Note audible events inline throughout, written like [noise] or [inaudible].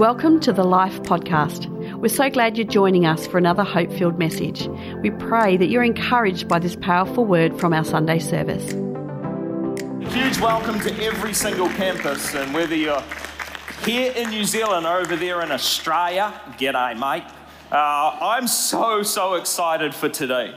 Welcome to the Life Podcast. We're so glad you're joining us for another hope filled message. We pray that you're encouraged by this powerful word from our Sunday service. Huge welcome to every single campus, and whether you're here in New Zealand or over there in Australia, g'day, mate. Uh, I'm so, so excited for today.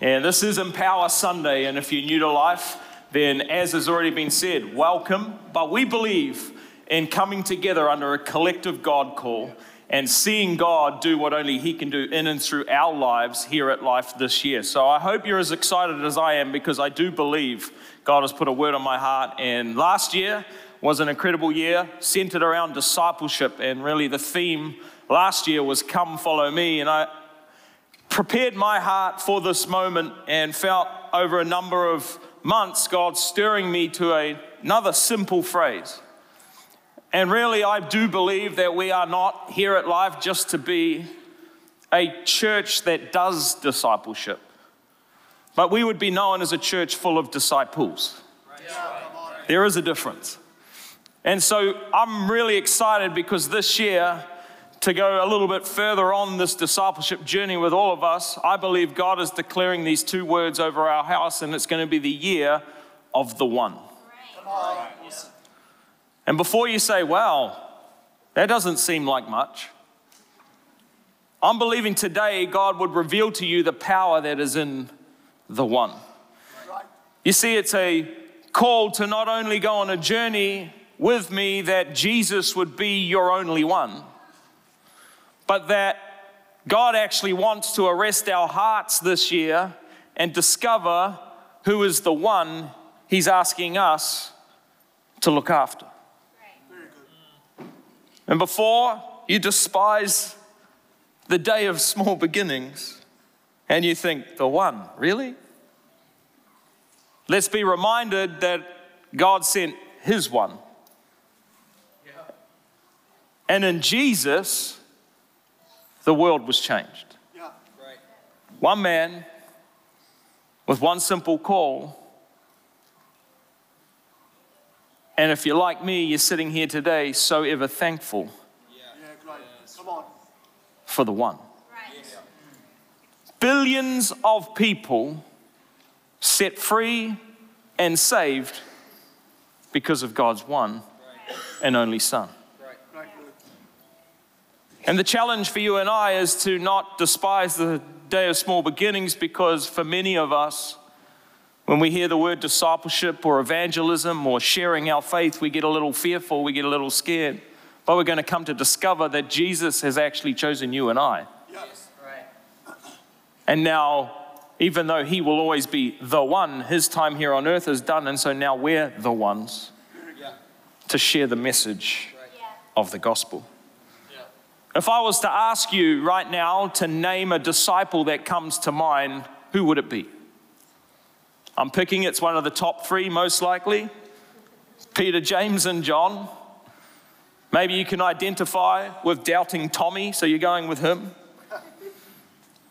And this is Empower Sunday, and if you're new to life, then as has already been said, welcome. But we believe in coming together under a collective God call and seeing God do what only He can do in and through our lives here at Life this year. So I hope you're as excited as I am because I do believe God has put a word on my heart. And last year was an incredible year centered around discipleship, and really the theme last year was Come Follow Me. And I prepared my heart for this moment and felt over a number of months God stirring me to a, another simple phrase. And really, I do believe that we are not here at Life just to be a church that does discipleship, but we would be known as a church full of disciples. There is a difference. And so I'm really excited because this year, to go a little bit further on this discipleship journey with all of us, I believe God is declaring these two words over our house, and it's going to be the year of the one. And before you say, wow, that doesn't seem like much, I'm believing today God would reveal to you the power that is in the one. You see, it's a call to not only go on a journey with me that Jesus would be your only one, but that God actually wants to arrest our hearts this year and discover who is the one He's asking us to look after. And before you despise the day of small beginnings and you think, the one, really? Let's be reminded that God sent his one. And in Jesus, the world was changed. One man with one simple call. And if you're like me, you're sitting here today so ever thankful for the one. Billions of people set free and saved because of God's one and only Son. And the challenge for you and I is to not despise the day of small beginnings because for many of us, when we hear the word discipleship or evangelism or sharing our faith, we get a little fearful, we get a little scared. But we're going to come to discover that Jesus has actually chosen you and I. Yes. Right. And now, even though he will always be the one, his time here on earth is done. And so now we're the ones Yeah. to share the message Right. of the gospel. Yeah. If I was to ask you right now to name a disciple that comes to mind, who would it be? I'm picking it's one of the top three, most likely Peter, James, and John. Maybe you can identify with doubting Tommy, so you're going with him.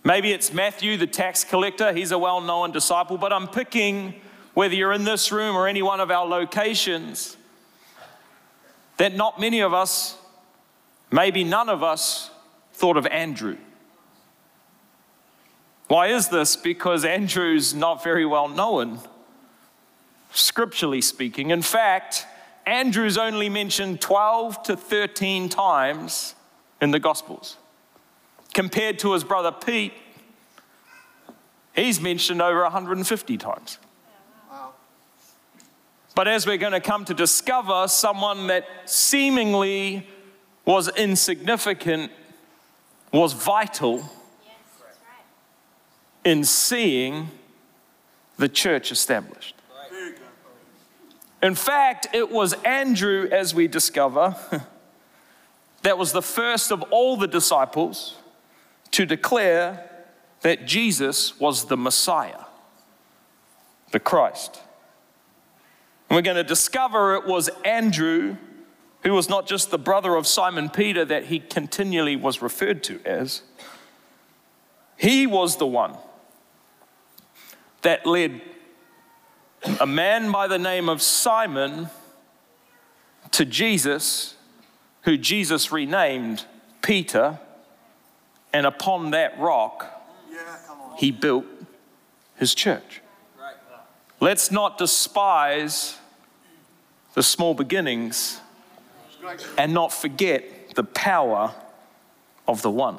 Maybe it's Matthew, the tax collector. He's a well known disciple, but I'm picking whether you're in this room or any one of our locations that not many of us, maybe none of us, thought of Andrew. Why is this? Because Andrew's not very well known, scripturally speaking. In fact, Andrew's only mentioned 12 to 13 times in the Gospels. Compared to his brother Pete, he's mentioned over 150 times. But as we're going to come to discover, someone that seemingly was insignificant was vital in seeing the church established. In fact, it was Andrew, as we discover, [laughs] that was the first of all the disciples to declare that Jesus was the Messiah, the Christ. And we're going to discover it was Andrew, who was not just the brother of Simon Peter that he continually was referred to as, he was the one that led a man by the name of Simon to Jesus, who Jesus renamed Peter, and upon that rock, he built his church. Let's not despise the small beginnings and not forget the power of the one.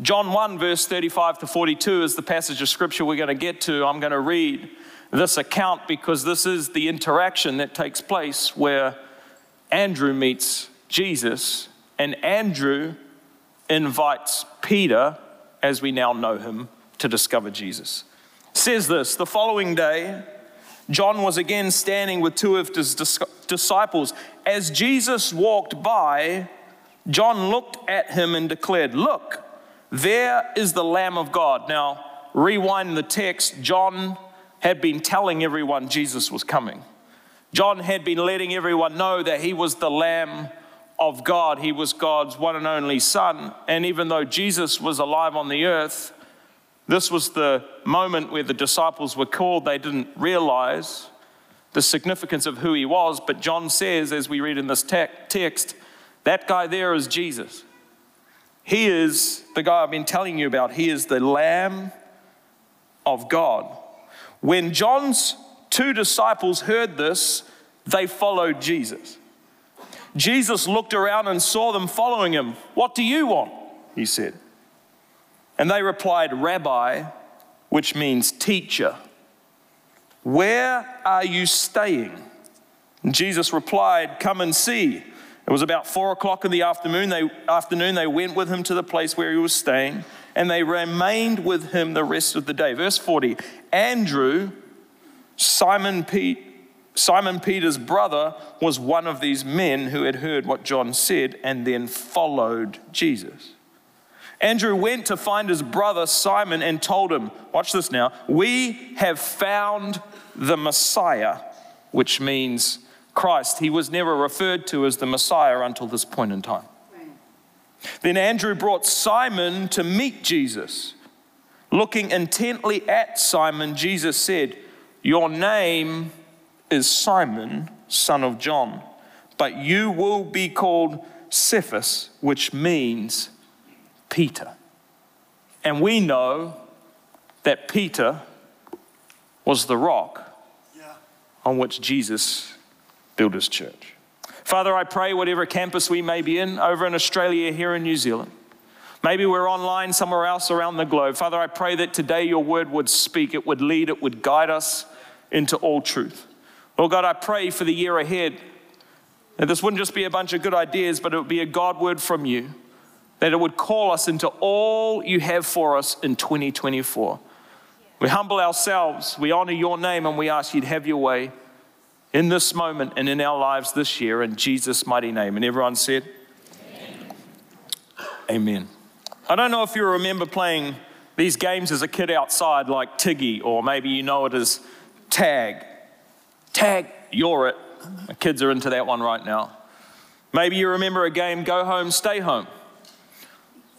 John 1, verse 35 to 42 is the passage of scripture we're going to get to. I'm going to read this account because this is the interaction that takes place where Andrew meets Jesus, and Andrew invites Peter, as we now know him, to discover Jesus. says this the following day, John was again standing with two of his disciples. As Jesus walked by, John looked at him and declared, Look, there is the Lamb of God. Now, rewind the text. John had been telling everyone Jesus was coming. John had been letting everyone know that he was the Lamb of God. He was God's one and only Son. And even though Jesus was alive on the earth, this was the moment where the disciples were called. They didn't realize the significance of who he was. But John says, as we read in this te- text, that guy there is Jesus. He is the guy I've been telling you about. He is the Lamb of God. When John's two disciples heard this, they followed Jesus. Jesus looked around and saw them following him. What do you want? He said. And they replied, Rabbi, which means teacher. Where are you staying? And Jesus replied, Come and see. It was about four o'clock in the afternoon. They, afternoon. they went with him to the place where he was staying, and they remained with him the rest of the day. Verse 40 Andrew, Simon, Pete, Simon Peter's brother, was one of these men who had heard what John said and then followed Jesus. Andrew went to find his brother Simon and told him, Watch this now, we have found the Messiah, which means Christ. He was never referred to as the Messiah until this point in time. Then Andrew brought Simon to meet Jesus. Looking intently at Simon, Jesus said, Your name is Simon, son of John, but you will be called Cephas, which means Peter. And we know that Peter was the rock on which Jesus build his church. Father, I pray whatever campus we may be in, over in Australia, here in New Zealand, maybe we're online somewhere else around the globe. Father, I pray that today your word would speak, it would lead, it would guide us into all truth. Lord God, I pray for the year ahead that this wouldn't just be a bunch of good ideas, but it would be a God word from you, that it would call us into all you have for us in 2024. We humble ourselves, we honor your name, and we ask you to have your way in this moment and in our lives this year in Jesus' mighty name. And everyone said, Amen. I don't know if you remember playing these games as a kid outside, like Tiggy, or maybe you know it as Tag. Tag, you're it. My kids are into that one right now. Maybe you remember a game, Go Home, Stay Home,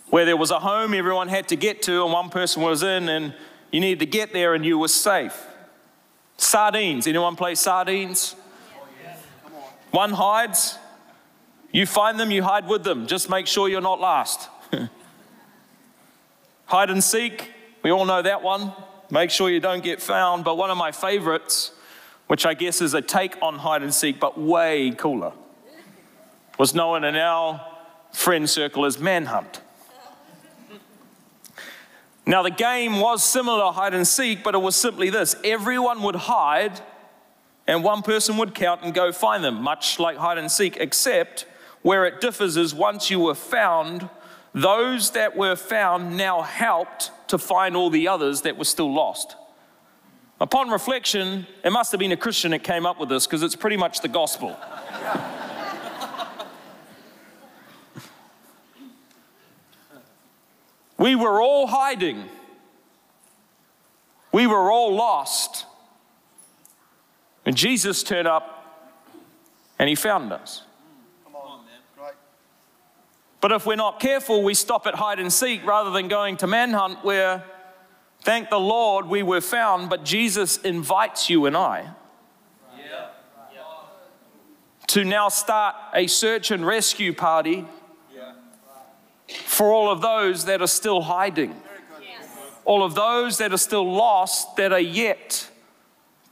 where there was a home everyone had to get to, and one person was in, and you needed to get there, and you were safe. Sardines. Anyone play sardines? One hides. You find them, you hide with them. Just make sure you're not last. [laughs] hide and seek. We all know that one. Make sure you don't get found. But one of my favorites, which I guess is a take on hide and seek, but way cooler, was known in our friend circle as manhunt. Now, the game was similar to hide and seek, but it was simply this everyone would hide, and one person would count and go find them, much like hide and seek, except where it differs is once you were found, those that were found now helped to find all the others that were still lost. Upon reflection, it must have been a Christian that came up with this because it's pretty much the gospel. We were all hiding. We were all lost. And Jesus turned up and he found us. But if we're not careful, we stop at hide and seek rather than going to manhunt, where, thank the Lord, we were found, but Jesus invites you and I to now start a search and rescue party for all of those that are still hiding, all of those that are still lost that are yet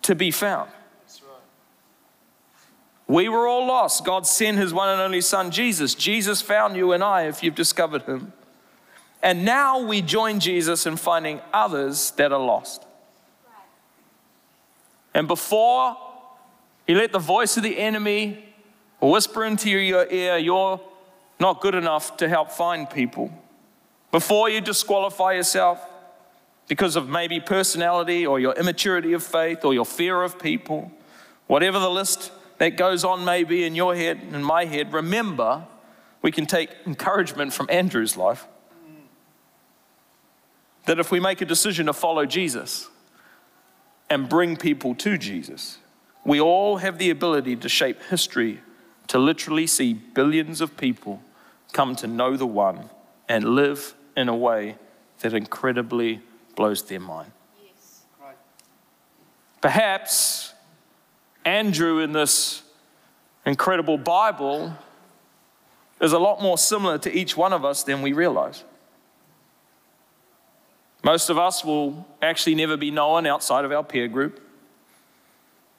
to be found. We were all lost. God sent his one and only Son, Jesus. Jesus found you and I if you've discovered him. And now we join Jesus in finding others that are lost. And before he let the voice of the enemy whisper into your ear, you're not good enough to help find people. Before you disqualify yourself because of maybe personality or your immaturity of faith or your fear of people, whatever the list that goes on may be in your head and in my head, remember we can take encouragement from Andrew's life. That if we make a decision to follow Jesus and bring people to Jesus, we all have the ability to shape history to literally see billions of people come to know the one and live in a way that incredibly blows their mind. Yes. Perhaps Andrew in this incredible Bible is a lot more similar to each one of us than we realize. Most of us will actually never be known outside of our peer group.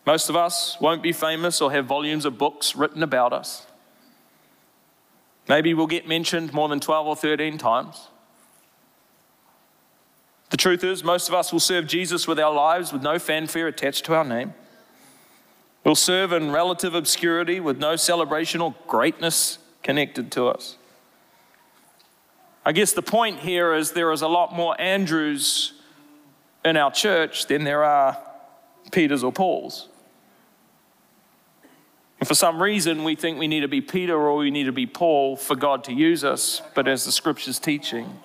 Most of us won't be famous or have volumes of books written about us. Maybe we'll get mentioned more than 12 or 13 times. The truth is, most of us will serve Jesus with our lives with no fanfare attached to our name. We'll serve in relative obscurity with no celebration or greatness connected to us. I guess the point here is there is a lot more Andrews in our church than there are Peters or Pauls. And for some reason, we think we need to be Peter or we need to be Paul for God to use us, but as the scripture's teaching,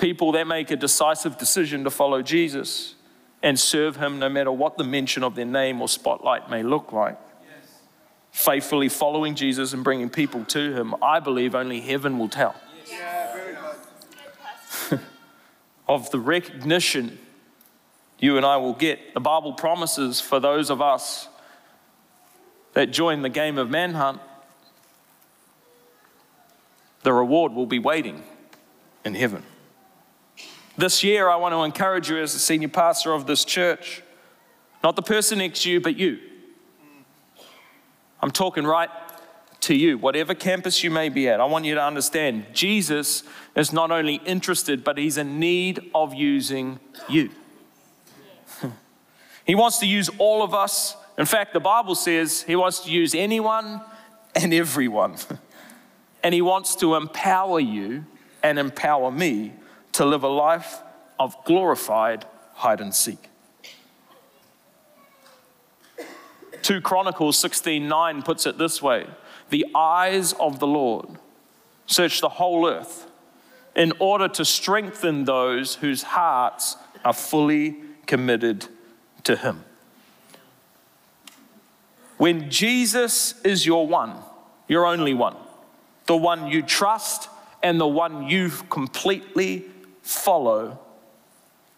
people that make a decisive decision to follow Jesus and serve Him no matter what the mention of their name or spotlight may look like. Faithfully following Jesus and bringing people to Him, I believe only heaven will tell. [laughs] of the recognition you and I will get. The Bible promises for those of us that join the game of manhunt, the reward will be waiting in heaven. This year, I want to encourage you as the senior pastor of this church, not the person next to you, but you. I'm talking right to you, whatever campus you may be at. I want you to understand Jesus is not only interested, but he's in need of using you. He wants to use all of us. In fact, the Bible says he wants to use anyone and everyone. [laughs] and he wants to empower you and empower me to live a life of glorified hide and seek. 2 Chronicles 16:9 puts it this way: The eyes of the Lord search the whole earth in order to strengthen those whose hearts are fully committed to him. When Jesus is your one, your only one, the one you trust and the one you completely follow,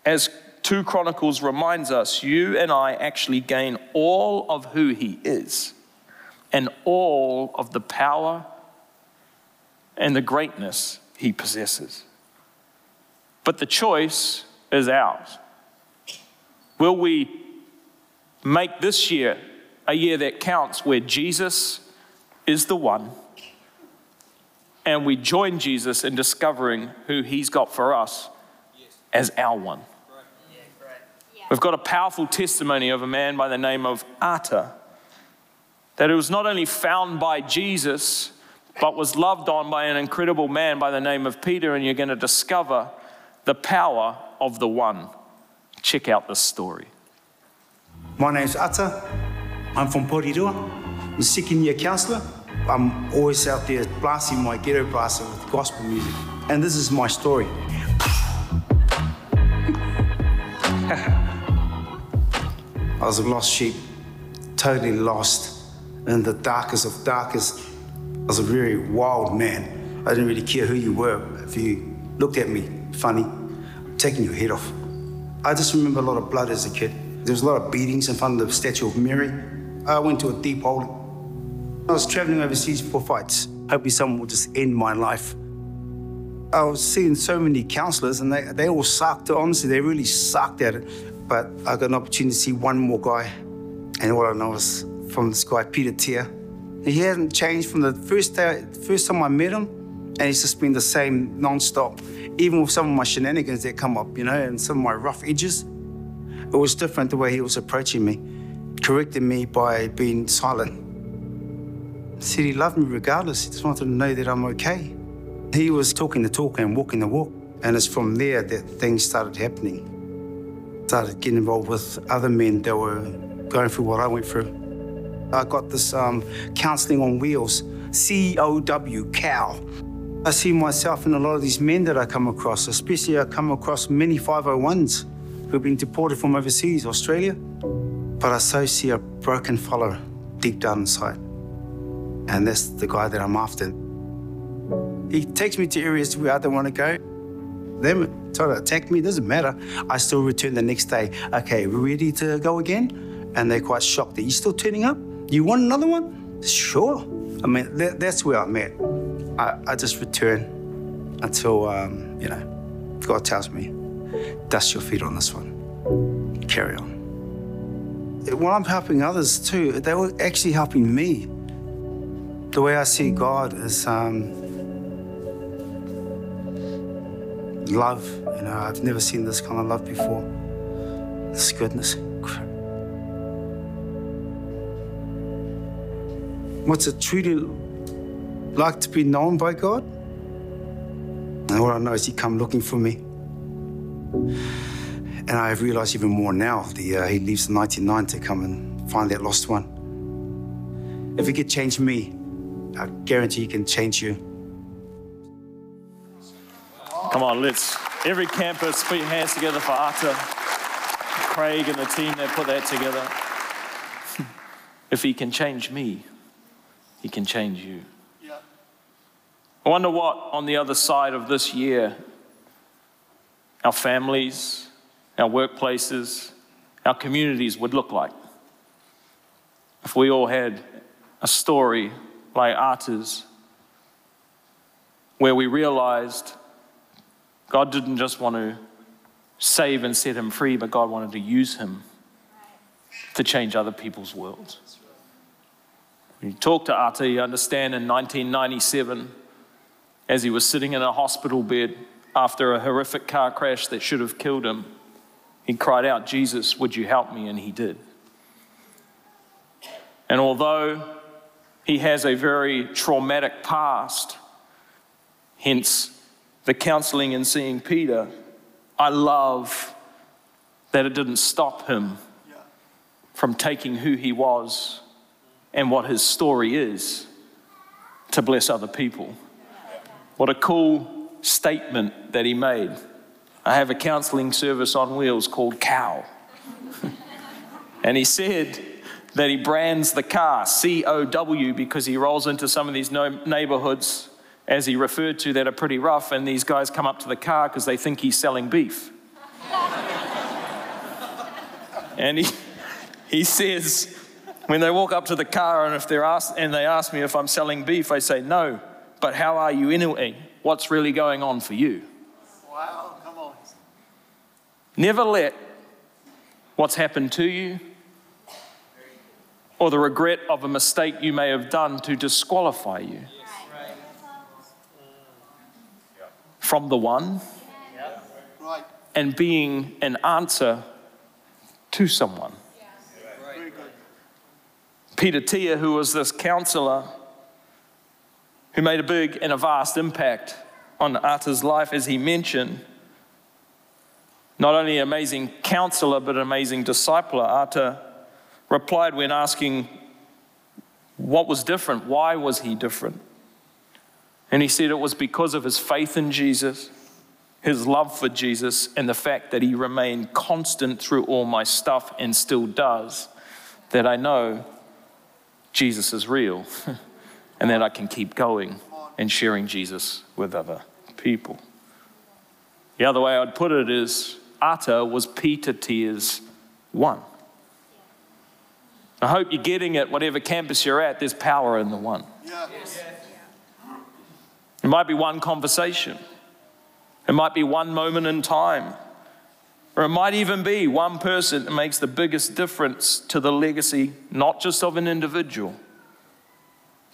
as 2 Chronicles reminds us, you and I actually gain all of who he is and all of the power and the greatness he possesses. But the choice is ours. Will we make this year a year that counts where Jesus is the one? and we join Jesus in discovering who he's got for us as our one. We've got a powerful testimony of a man by the name of Ata that it was not only found by Jesus, but was loved on by an incredible man by the name of Peter, and you're going to discover the power of the one. Check out this story. My name's Ata. I'm from Porirua. I'm a second year counsellor I'm always out there blasting my ghetto blaster with gospel music. And this is my story. [laughs] I was a lost sheep, totally lost in the darkest of darkest. I was a very wild man. I didn't really care who you were. If you looked at me funny, taking your head off. I just remember a lot of blood as a kid. There was a lot of beatings in front of the statue of Mary. I went to a deep hole. I was traveling overseas for fights, hoping someone would just end my life. I was seeing so many counselors and they, they all sucked. Honestly, they really sucked at it. But I got an opportunity to see one more guy. And what I know is from this guy, Peter Tier. He hasn't changed from the first day, first time I met him, and it's just been the same non-stop. Even with some of my shenanigans that come up, you know, and some of my rough edges, it was different the way he was approaching me, correcting me by being silent. Said he loved me regardless. He just wanted to know that I'm okay. He was talking the talk and walking the walk, and it's from there that things started happening. Started getting involved with other men that were going through what I went through. I got this um, counseling on wheels, C O W, cow. I see myself in a lot of these men that I come across, especially I come across many 501s who've been deported from overseas, Australia. But I so see a broken fellow deep down inside. And that's the guy that I'm after. He takes me to areas where I don't want to go. Them try to attack me, doesn't matter. I still return the next day. Okay, we ready to go again? And they're quite shocked that you're still turning up? You want another one? Sure. I mean, that, that's where I'm at. I, I just return until, um, you know, God tells me, dust your feet on this one. Carry on. When I'm helping others too, they were actually helping me. The way I see God is um, love. You know, I've never seen this kind of love before. This goodness. What's it truly like to be known by God? And all I know is He come looking for me. And I have realized even more now the, uh, He leaves the 99 to come and find that lost one. If He could change me, I guarantee He can change you. Come on, let's every campus put your hands together for Ata, Craig, and the team that put that together. [laughs] if he can change me, he can change you. I wonder what on the other side of this year, our families, our workplaces, our communities would look like. If we all had a story like Ata's, where we realized God didn't just want to save and set him free, but God wanted to use him to change other people's worlds. When you talk to Ata, you understand in 1997, as he was sitting in a hospital bed after a horrific car crash that should have killed him, he cried out, Jesus, would you help me? And he did. And although he has a very traumatic past, hence the counseling and seeing Peter, I love that it didn't stop him from taking who he was and what his story is to bless other people. What a cool statement that he made. I have a counseling service on wheels called Cow. [laughs] and he said that he brands the car C O W because he rolls into some of these neighborhoods as he referred to, that are pretty rough, and these guys come up to the car because they think he's selling beef. [laughs] and he, he says, when they walk up to the car and if they're asked, and they ask me if I'm selling beef, I say, no, but how are you anyway? What's really going on for you? Wow, come on. Never let what's happened to you or the regret of a mistake you may have done to disqualify you. from the one and being an answer to someone. Peter Tia, who was this counselor who made a big and a vast impact on Ata's life, as he mentioned, not only an amazing counselor, but an amazing discipler. Ata replied when asking what was different, why was he different? And he said it was because of his faith in Jesus, his love for Jesus, and the fact that he remained constant through all my stuff and still does, that I know Jesus is real [laughs] and that I can keep going and sharing Jesus with other people. The other way I'd put it is Ata was Peter Tears one. I hope you're getting it, whatever campus you're at, there's power in the one. Yeah. It might be one conversation, it might be one moment in time, or it might even be one person that makes the biggest difference to the legacy, not just of an individual,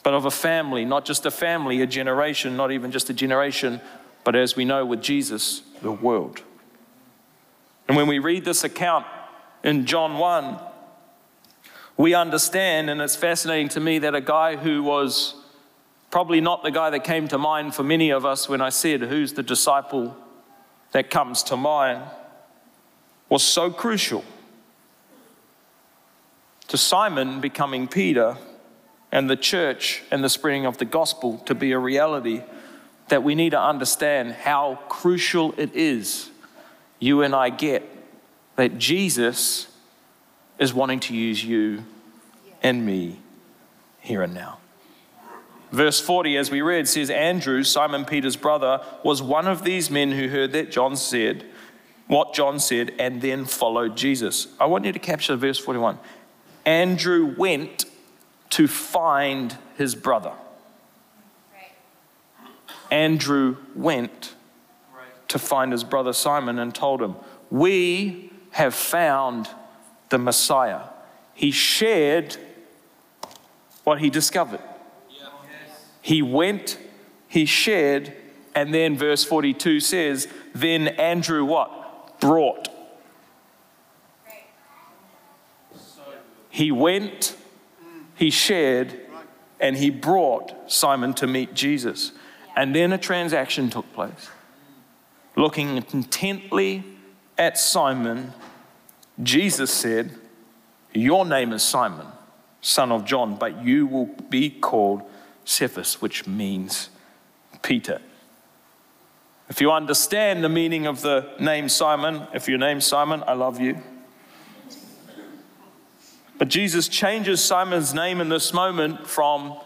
but of a family, not just a family, a generation, not even just a generation, but as we know with Jesus, the world. And when we read this account in John 1, we understand, and it's fascinating to me, that a guy who was probably not the guy that came to mind for many of us when I said, Who's the disciple that comes to mind? was so crucial to Simon becoming Peter and the church and the spreading of the gospel to be a reality that we need to understand how crucial it is you and I get that Jesus is wanting to use you and me here and now. Verse 40, as we read, says Andrew, Simon Peter's brother, was one of these men who heard that John said, what John said, and then followed Jesus. I want you to capture verse 41. Andrew went to find his brother. Andrew went to find his brother Simon and told him, We have found the Messiah. He shared what he discovered. He went, he shared, and then verse 42 says, Then Andrew what? Brought. He went, he shared, and he brought Simon to meet Jesus. And then a transaction took place. Looking intently at Simon, Jesus said, Your name is Simon, son of John, but you will be called Cephas, which means Peter. If you understand the meaning of the name Simon, if your name's Simon, I love you. But Jesus changes Simon's name in this moment from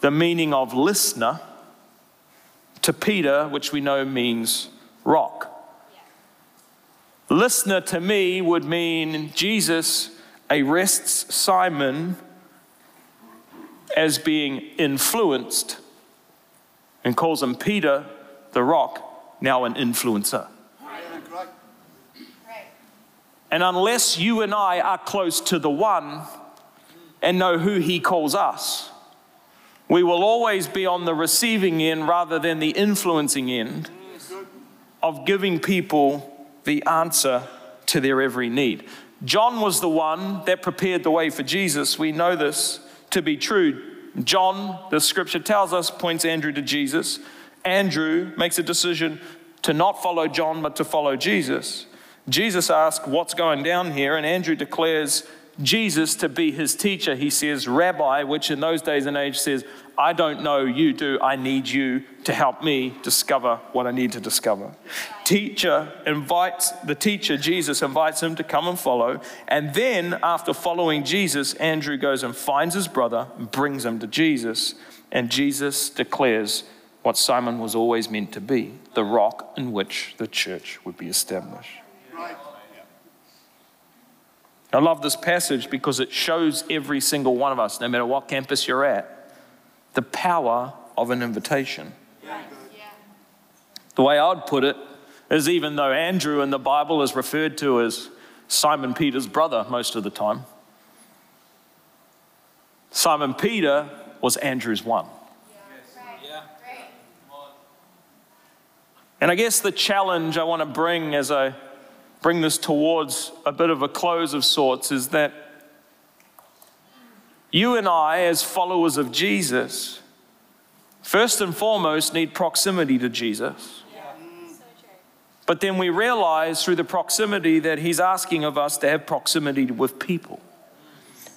the meaning of listener to Peter, which we know means rock. Listener to me would mean Jesus arrests Simon as being influenced and calls him Peter the rock, now an influencer. And unless you and I are close to the one and know who he calls us, we will always be on the receiving end rather than the influencing end of giving people the answer to their every need. John was the one that prepared the way for Jesus. We know this to be true. John, the scripture tells us, points Andrew to Jesus. Andrew makes a decision to not follow John, but to follow Jesus. Jesus asks, What's going down here? And Andrew declares Jesus to be his teacher. He says, Rabbi, which in those days and age says, I don't know, you do. I need you to help me discover what I need to discover. Teacher invites the teacher, Jesus invites him to come and follow. And then, after following Jesus, Andrew goes and finds his brother and brings him to Jesus. And Jesus declares what Simon was always meant to be the rock in which the church would be established. I love this passage because it shows every single one of us, no matter what campus you're at, the power of an invitation. The way I'd put it is even though Andrew in the Bible is referred to as Simon Peter's brother most of the time, Simon Peter was Andrew's one. And I guess the challenge I want to bring as I bring this towards a bit of a close of sorts is that you and I, as followers of Jesus, first and foremost need proximity to Jesus. But then we realize through the proximity that He's asking of us to have proximity with people.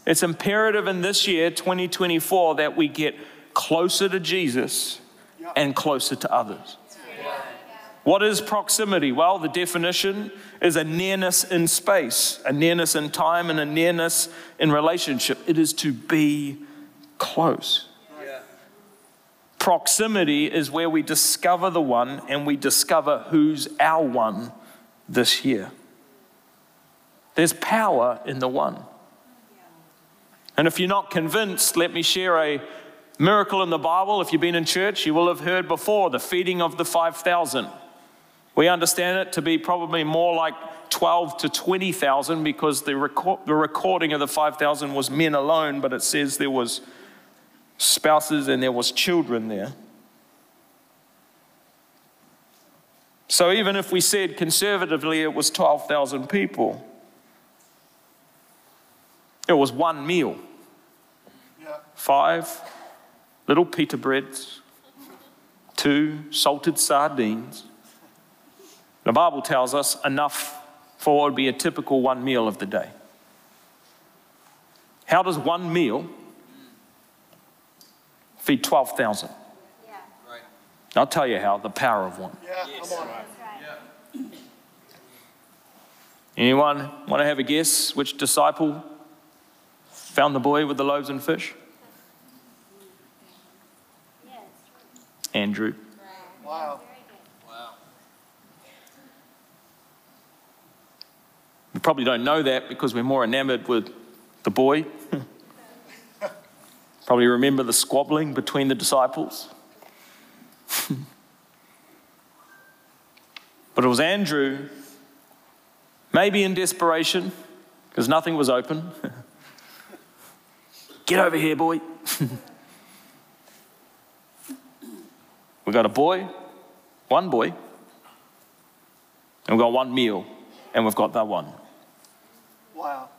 It's imperative in this year, 2024, that we get closer to Jesus and closer to others. What is proximity? Well, the definition is a nearness in space, a nearness in time, and a nearness in relationship. It is to be close. Proximity is where we discover the one and we discover who's our one this year. There's power in the one. And if you're not convinced, let me share a miracle in the Bible. If you've been in church, you will have heard before the feeding of the 5,000. We understand it to be probably more like 12 to 20,000 because the, record, the recording of the 5,000 was men alone, but it says there was spouses and there was children there. So even if we said conservatively it was 12,000 people, it was one meal. Yeah. Five little pita breads, two salted sardines. The Bible tells us enough for what would be a typical one meal of the day. How does one meal feed 12,000? I'll tell you how the power of one. Yeah, come on. Anyone want to have a guess which disciple found the boy with the loaves and fish? Andrew. Wow. Probably don't know that because we're more enamored with the boy. [laughs] probably remember the squabbling between the disciples. [laughs] but it was Andrew, maybe in desperation, because nothing was open. [laughs] Get over here, boy. we got a boy, one boy, and we've got one meal, and we've got that one. Wow.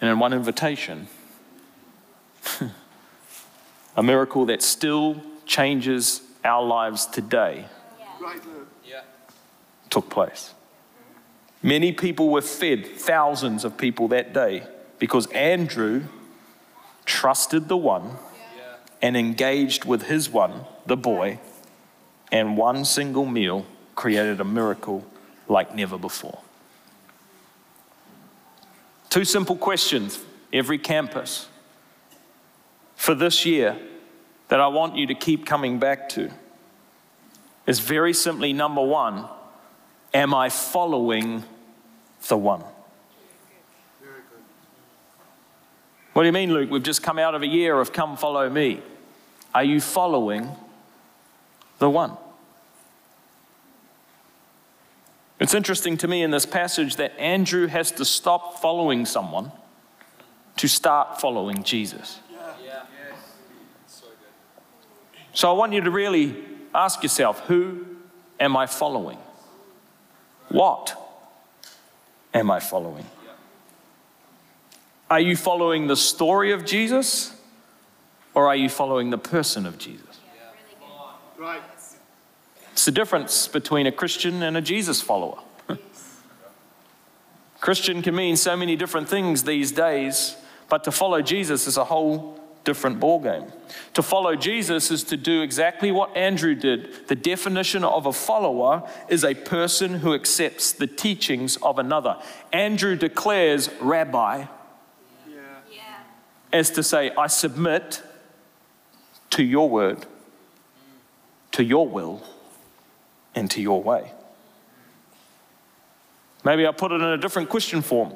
and in one invitation. [laughs] a miracle that still changes our lives today Right, took place. Many people were fed, thousands of people that day, because Andrew trusted the one and engaged with his one, the boy, and one single meal created a miracle like never before. Two simple questions, every campus, for this year that I want you to keep coming back to is very simply number one, am I following the one? What do you mean, Luke? We've just come out of a year of come follow me. Are you following the one? It's interesting to me in this passage that Andrew has to stop following someone to start following Jesus. So I want you to really ask yourself who am I following? What am I following? Are you following the story of Jesus or are you following the person of Jesus? Right. It's the difference between a Christian and a Jesus follower. [laughs] Christian can mean so many different things these days, but to follow Jesus is a whole different ballgame. To follow Jesus is to do exactly what Andrew did. The definition of a follower is a person who accepts the teachings of another. Andrew declares rabbi Yeah. as to say, I submit to your word, to your will, and to your way. Maybe I'll put it in a different question form.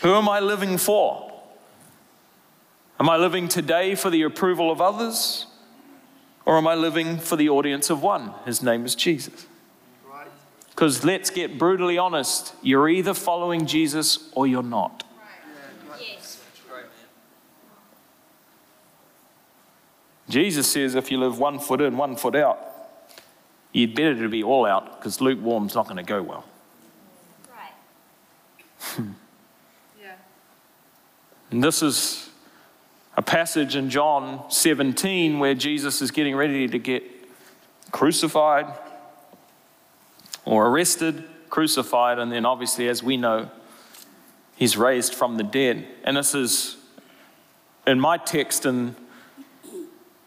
Who am I living for? Am I living today for the approval of others? Or am I living for the audience of one? His name is Jesus. Because let's get brutally honest you're either following Jesus or you're not. Jesus says if you live one foot in, one foot out, you'd better to be all out because lukewarm's not going to go well. Right. [laughs] Yeah. And this is a passage in John 17 where Jesus is getting ready to get crucified or arrested, crucified, and then obviously, as we know, he's raised from the dead. And this is in my text in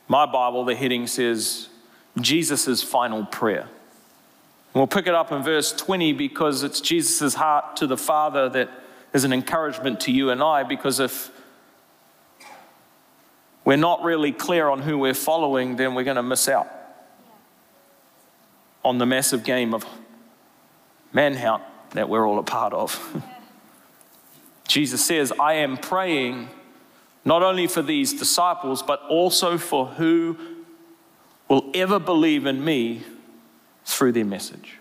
my Bible, the heading says Jesus' final prayer. We'll pick it up in verse 20 because it's Jesus' heart to the Father that is an encouragement to you and I. Because if we're not really clear on who we're following, then we're going to miss out on the massive game of manhunt that we're all a part of. [laughs] Jesus says, I am praying not only for these disciples, but also for who will ever believe in me through their message.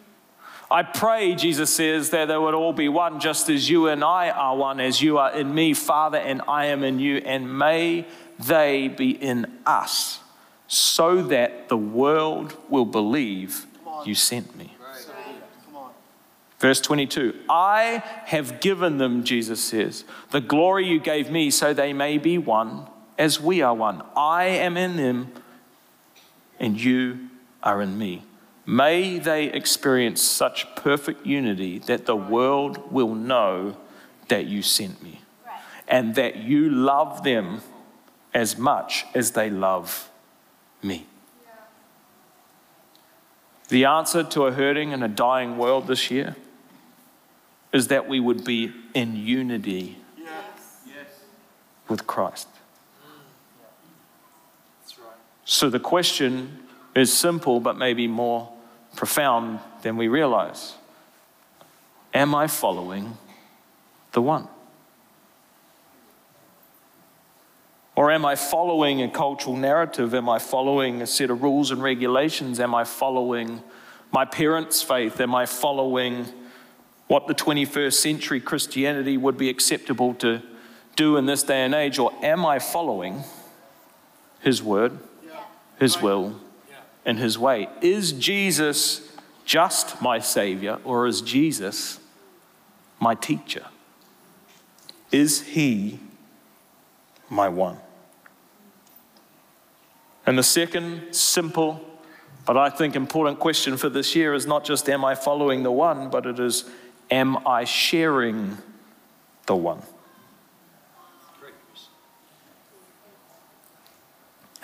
I pray, Jesus says, that they would all be one, just as you and I are one, as you are in me, Father, and I am in you, and may they be in us, so that the world will believe you sent me. Verse 22 I have given them, Jesus says, the glory you gave me so they may be one as we are one. I am in them and you are in me. May they experience such perfect unity that the world will know that you sent me and that you love them as much as they love me. The answer to a hurting and a dying world this year is that we would be in unity with Christ. So the question is simple, but maybe more profound than we realize Am I following the one? Or am I following a cultural narrative? Am I following a set of rules and regulations? Am I following my parents' faith? Am I following what the 21st century Christianity would be acceptable to do in this day and age? Or am I following His word, His will, and His way? Is Jesus just my Savior, or is Jesus my teacher? Is He my one? And the second simple, but I think important question for this year is not just am I following the one, but it is am I sharing the one?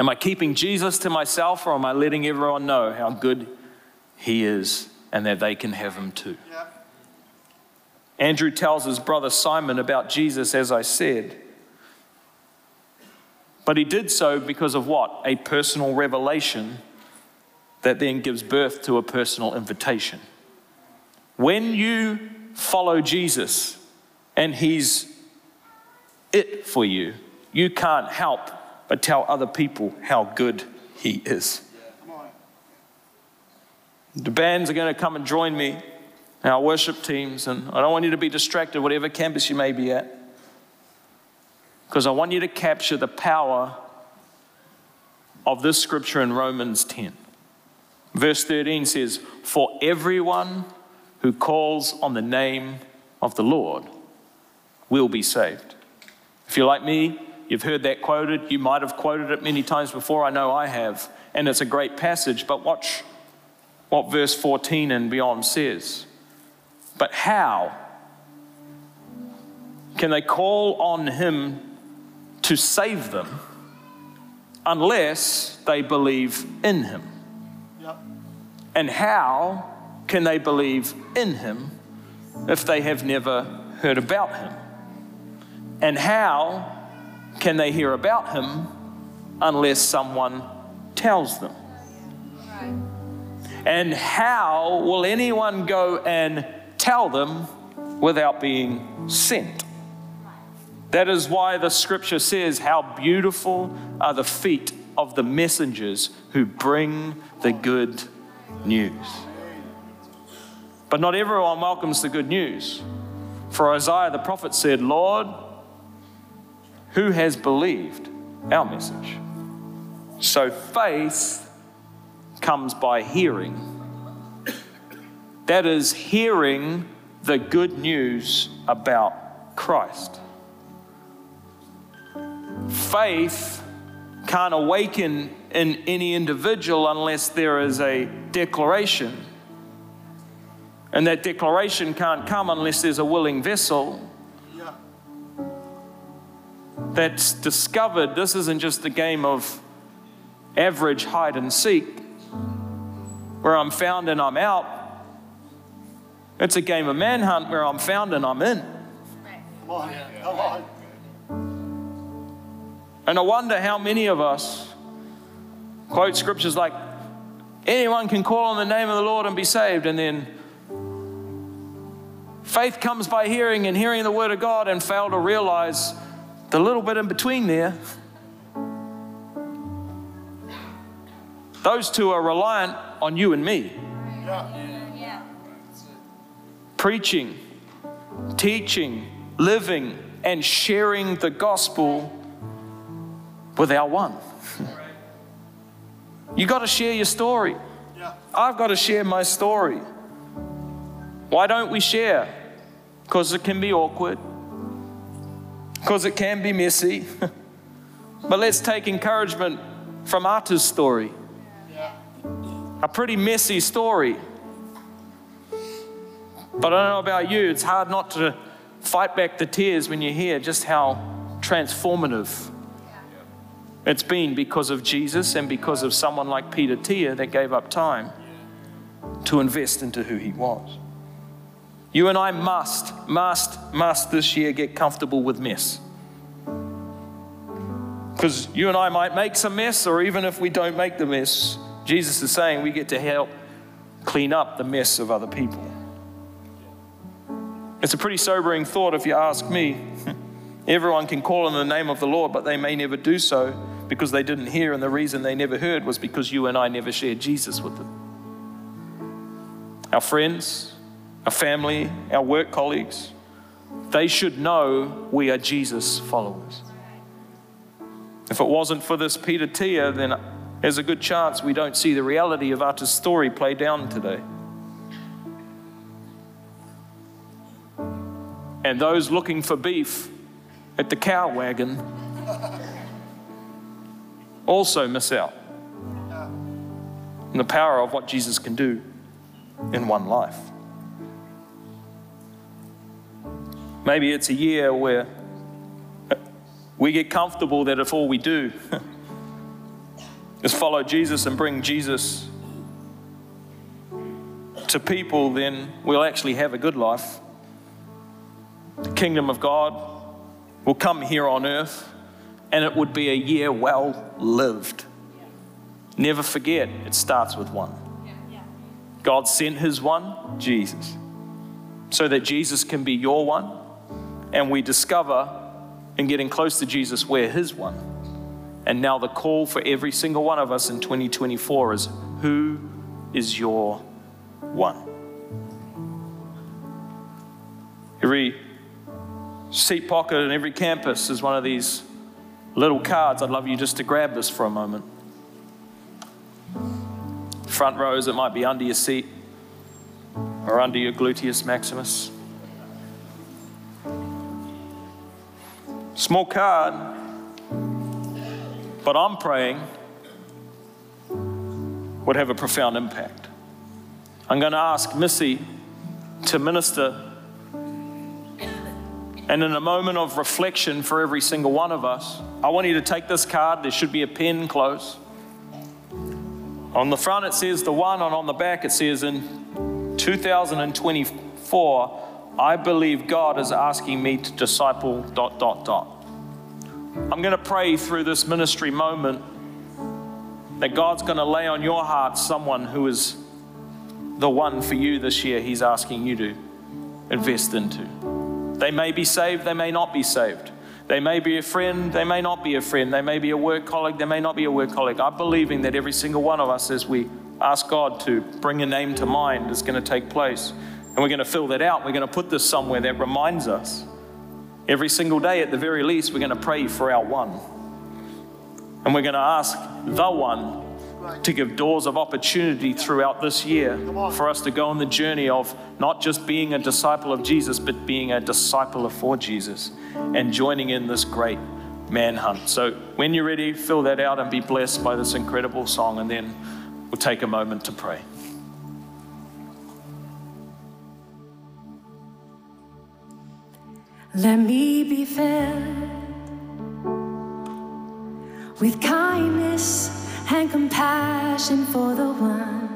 Am I keeping Jesus to myself or am I letting everyone know how good he is and that they can have him too? Yeah. Andrew tells his brother Simon about Jesus, as I said. But he did so because of what? A personal revelation that then gives birth to a personal invitation. When you follow Jesus and he's it for you, you can't help but tell other people how good he is. The bands are going to come and join me, our worship teams, and I don't want you to be distracted, whatever campus you may be at, because I want you to capture the power of this scripture in Romans 10. Verse 13 says, For everyone who calls on the name of the Lord will be saved. If you're like me, you've heard that quoted. You might have quoted it many times before. I know I have. And it's a great passage. But watch what verse 14 and beyond says. But how can they call on him to save them unless they believe in him? Yep. And how can they believe in him if they have never heard about him? And how can they hear about him unless someone tells them? And how will anyone go and tell them without being sent? That is why the scripture says, How beautiful are the feet of the messengers who bring the good news. But not everyone welcomes the good news. For Isaiah the prophet said, Lord, who has believed our message? So faith comes by hearing. That is, hearing the good news about Christ. Faith can't awaken in any individual unless there is a declaration. And that declaration can't come unless there's a willing vessel. That's discovered this isn't just a game of average hide and seek where I'm found and I'm out. It's a game of manhunt where I'm found and I'm in. Come on. Come on. And I wonder how many of us quote scriptures like, anyone can call on the name of the Lord and be saved, and then Faith comes by hearing and hearing the word of God and fail to realize the little bit in between there. Those two are reliant on you and me. Preaching, teaching, living, and sharing the gospel with our one. You got to share your story. Yeah. I've got to share my story. Why don't we share? Because it can be awkward, because it can be messy. [laughs] but let's take encouragement from Ata's story. A pretty messy story. But I don't know about you, it's hard not to fight back the tears when you hear just how transformative it's been because of Jesus and because of someone like Peter Tia that gave up time to invest into who he was. You and I must, must, must this year get comfortable with mess. Because you and I might make some mess, or even if we don't make the mess, Jesus is saying we get to help clean up the mess of other people. It's a pretty sobering thought if you ask me. [laughs] Everyone can call on the name of the Lord, but they may never do so because they didn't hear, and the reason they never heard was because you and I never shared Jesus with them. Our friends, our family, our work colleagues, they should know we are Jesus followers. If it wasn't for this Peter Tia, then there's a good chance we don't see the reality of Ata's story play down today. And those looking for beef at the cow wagon also miss out on the power of what Jesus can do in one life. Maybe it's a year where we get comfortable that if all we do [laughs] is follow Jesus and bring Jesus to people, then we'll actually have a good life. The kingdom of God will come here on earth, and it would be a year well lived. Never forget, it starts with one. God sent his one, Jesus, so that Jesus can be your one, and we discover in getting close to Jesus we're his one. And now the call for every single one of us in 2024 is who is your one? Every seat pocket in every campus is one of these little cards. I'd love you just to grab this for a moment. Front rows, it might be under your seat or under your gluteus maximus. Small card, but I'm praying would have a profound impact. I'm going to ask Missy to minister. And in a moment of reflection for every single one of us, I want you to take this card. There should be a pen close. On the front, it says the one, and on the back, it says in 2024, I believe God is asking me to disciple dot, dot, dot. I'm going to pray through this ministry moment that God's going to lay on your heart someone who is the one for you this year He's asking you to invest into. They may be saved, they may not be saved. They may be a friend, they may not be a friend. They may be a work colleague, they may not be a work colleague. I'm believing that every single one of us, as we ask God to bring a name to mind, is going to take place. And we're going to fill that out. We're going to put this somewhere that reminds us. Every single day, at the very least, we're going to pray for our one. And we're going to ask the one to give doors of opportunity throughout this year for us to go on the journey of not just being a disciple of Jesus, but being a disciple for Jesus and joining in this great manhunt. So when you're ready, fill that out and be blessed by this incredible song, and then we'll take a moment to pray. Let me be filled with kindness and compassion for the one,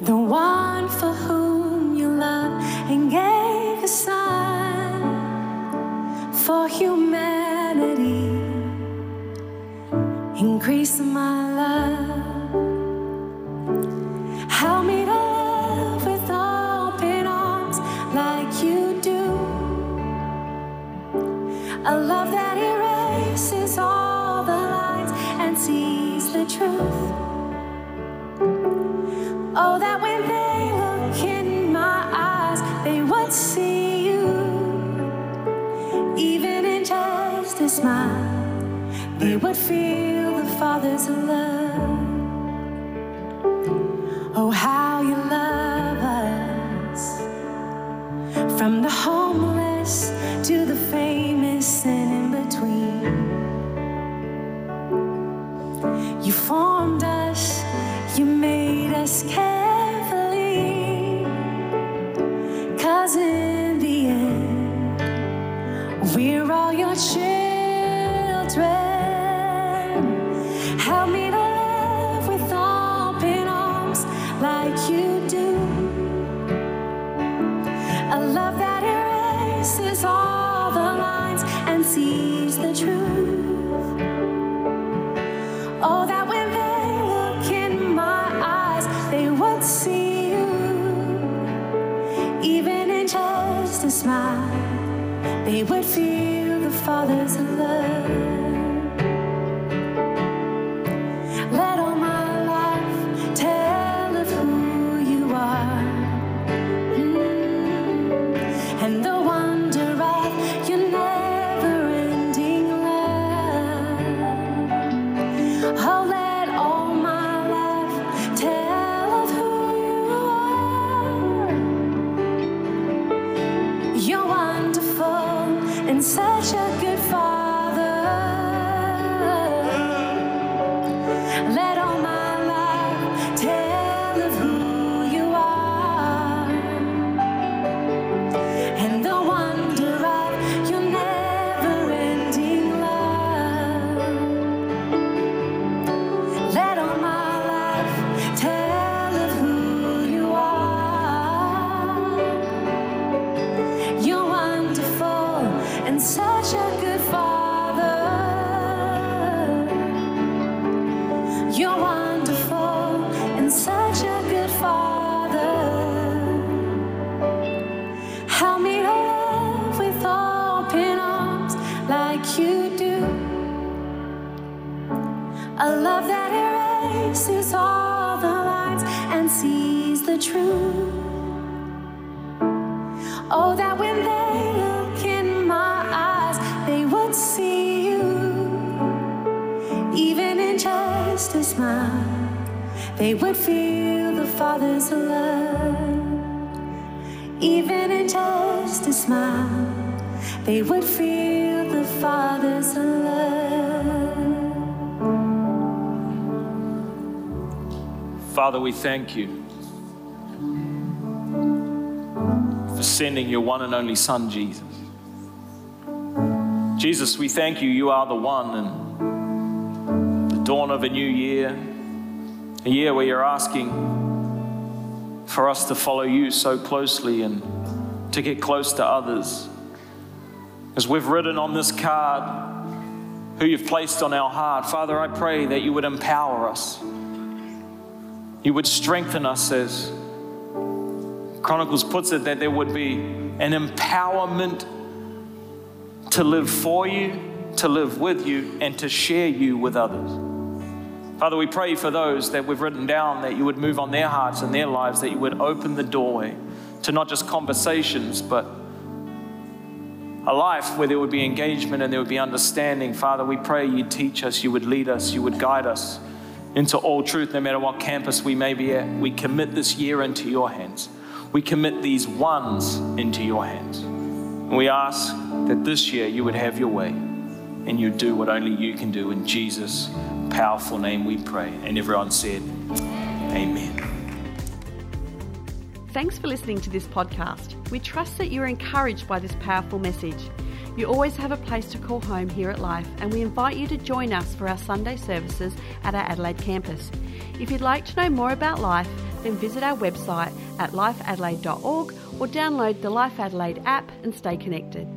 the one for whom you love and gave a son for humanity. Increase my love. Would feel the Father's love. Oh, how you love us. From the homeless to the famous and in between. You formed us, you made us carefully. We thank you for sending your one and only Son, Jesus. Jesus, we thank you. You are the one and the dawn of a new year, a year where you're asking for us to follow you so closely and to get close to others. As we've written on this card, who you've placed on our heart, Father, I pray that you would empower us. You would strengthen us as Chronicles puts it, that there would be an empowerment to live for you, to live with you, and to share you with others. Father, we pray for those that we've written down that you would move on their hearts and their lives, that you would open the doorway to not just conversations, but a life where there would be engagement and there would be understanding. Father, we pray you'd teach us, you would lead us, you would guide us into all truth, no matter what campus we may be at. We commit this year into your hands. We commit these ones into your hands. And we ask that this year you would have your way and you do what only you can do. In Jesus' powerful name we pray. And everyone said, Amen. Thanks for listening to this podcast. We trust that you are encouraged by this powerful message. You always have a place to call home here at Life, and we invite you to join us for our Sunday services at our Adelaide campus. If you'd like to know more about Life, then visit our website at lifeadelaide.org or download the Life Adelaide app and stay connected.